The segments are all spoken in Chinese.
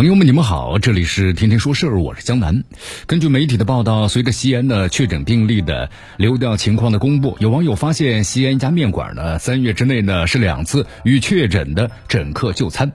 朋友们，你们好，这里是天天说事儿，我是江南。根据媒体的报道，随着西安的确诊病例的流调情况的公布，有网友发现西安一家面馆呢，三月之内呢是两次与确诊的诊客就餐。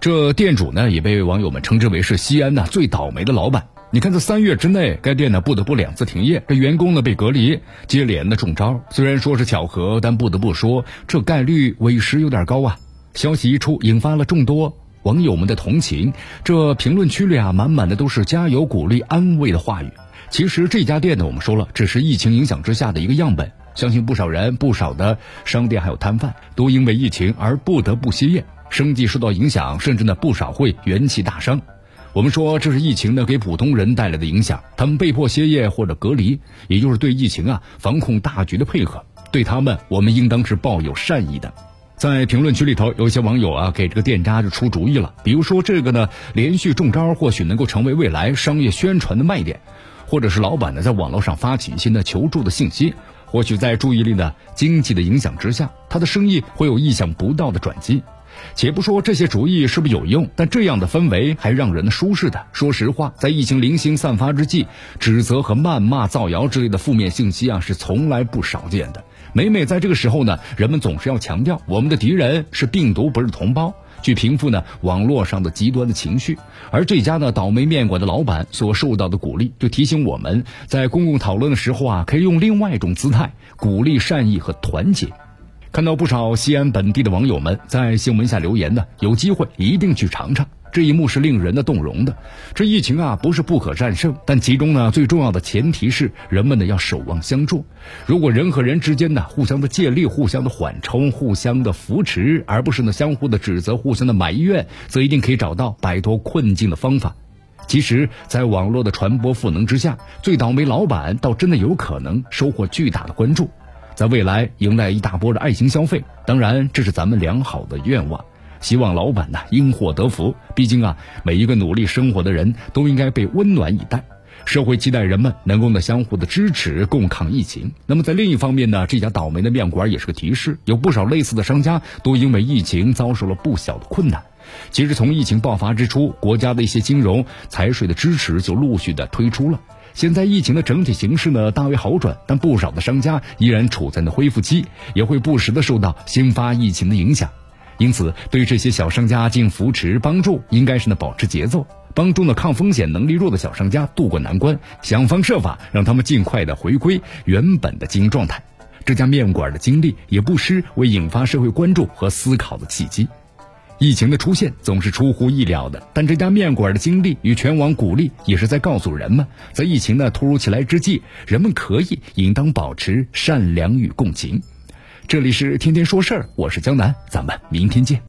这店主呢也被网友们称之为是西安呢最倒霉的老板。你看，在三月之内，该店呢不得不两次停业，这员工呢被隔离，接连的中招。虽然说是巧合，但不得不说，这概率委实有点高啊。消息一出，引发了众多。网友们的同情，这评论区里啊，满满的都是加油、鼓励、安慰的话语。其实这家店呢，我们说了，只是疫情影响之下的一个样本。相信不少人、不少的商店还有摊贩，都因为疫情而不得不歇业，生计受到影响，甚至呢不少会元气大伤。我们说这是疫情呢给普通人带来的影响，他们被迫歇业或者隔离，也就是对疫情啊防控大局的配合。对他们，我们应当是抱有善意的。在评论区里头，有些网友啊给这个店家就出主意了，比如说这个呢，连续中招或许能够成为未来商业宣传的卖点，或者是老板呢在网络上发起一些呢求助的信息，或许在注意力呢经济的影响之下，他的生意会有意想不到的转机。且不说这些主意是不是有用，但这样的氛围还让人舒适的。说实话，在疫情零星散发之际，指责和谩骂、造谣之类的负面信息啊，是从来不少见的。每每在这个时候呢，人们总是要强调我们的敌人是病毒，不是同胞，去平复呢网络上的极端的情绪。而这家呢倒霉面馆的老板所受到的鼓励，就提醒我们在公共讨论的时候啊，可以用另外一种姿态，鼓励善意和团结。看到不少西安本地的网友们在新闻下留言呢，有机会一定去尝尝。这一幕是令人的动容的。这疫情啊，不是不可战胜，但其中呢，最重要的前提是人们呢要守望相助。如果人和人之间呢互相的借力、互相的缓冲、互相的扶持，而不是呢相互的指责、互相的埋怨，则一定可以找到摆脱困境的方法。其实，在网络的传播赋能之下，最倒霉老板倒真的有可能收获巨大的关注，在未来迎来一大波的爱情消费。当然，这是咱们良好的愿望。希望老板呢因祸得福，毕竟啊，每一个努力生活的人都应该被温暖以待。社会期待人们能够呢相互的支持，共抗疫情。那么在另一方面呢，这家倒霉的面馆也是个提示，有不少类似的商家都因为疫情遭受了不小的困难。其实从疫情爆发之初，国家的一些金融、财税的支持就陆续的推出了。现在疫情的整体形势呢大为好转，但不少的商家依然处在那恢复期，也会不时的受到新发疫情的影响。因此，对这些小商家进行扶持帮助，应该是呢保持节奏，帮助呢抗风险能力弱的小商家渡过难关，想方设法让他们尽快的回归原本的经营状态。这家面馆的经历也不失为引发社会关注和思考的契机。疫情的出现总是出乎意料的，但这家面馆的经历与全网鼓励，也是在告诉人们，在疫情的突如其来之际，人们可以应当保持善良与共情。这里是天天说事儿，我是江南，咱们明天见。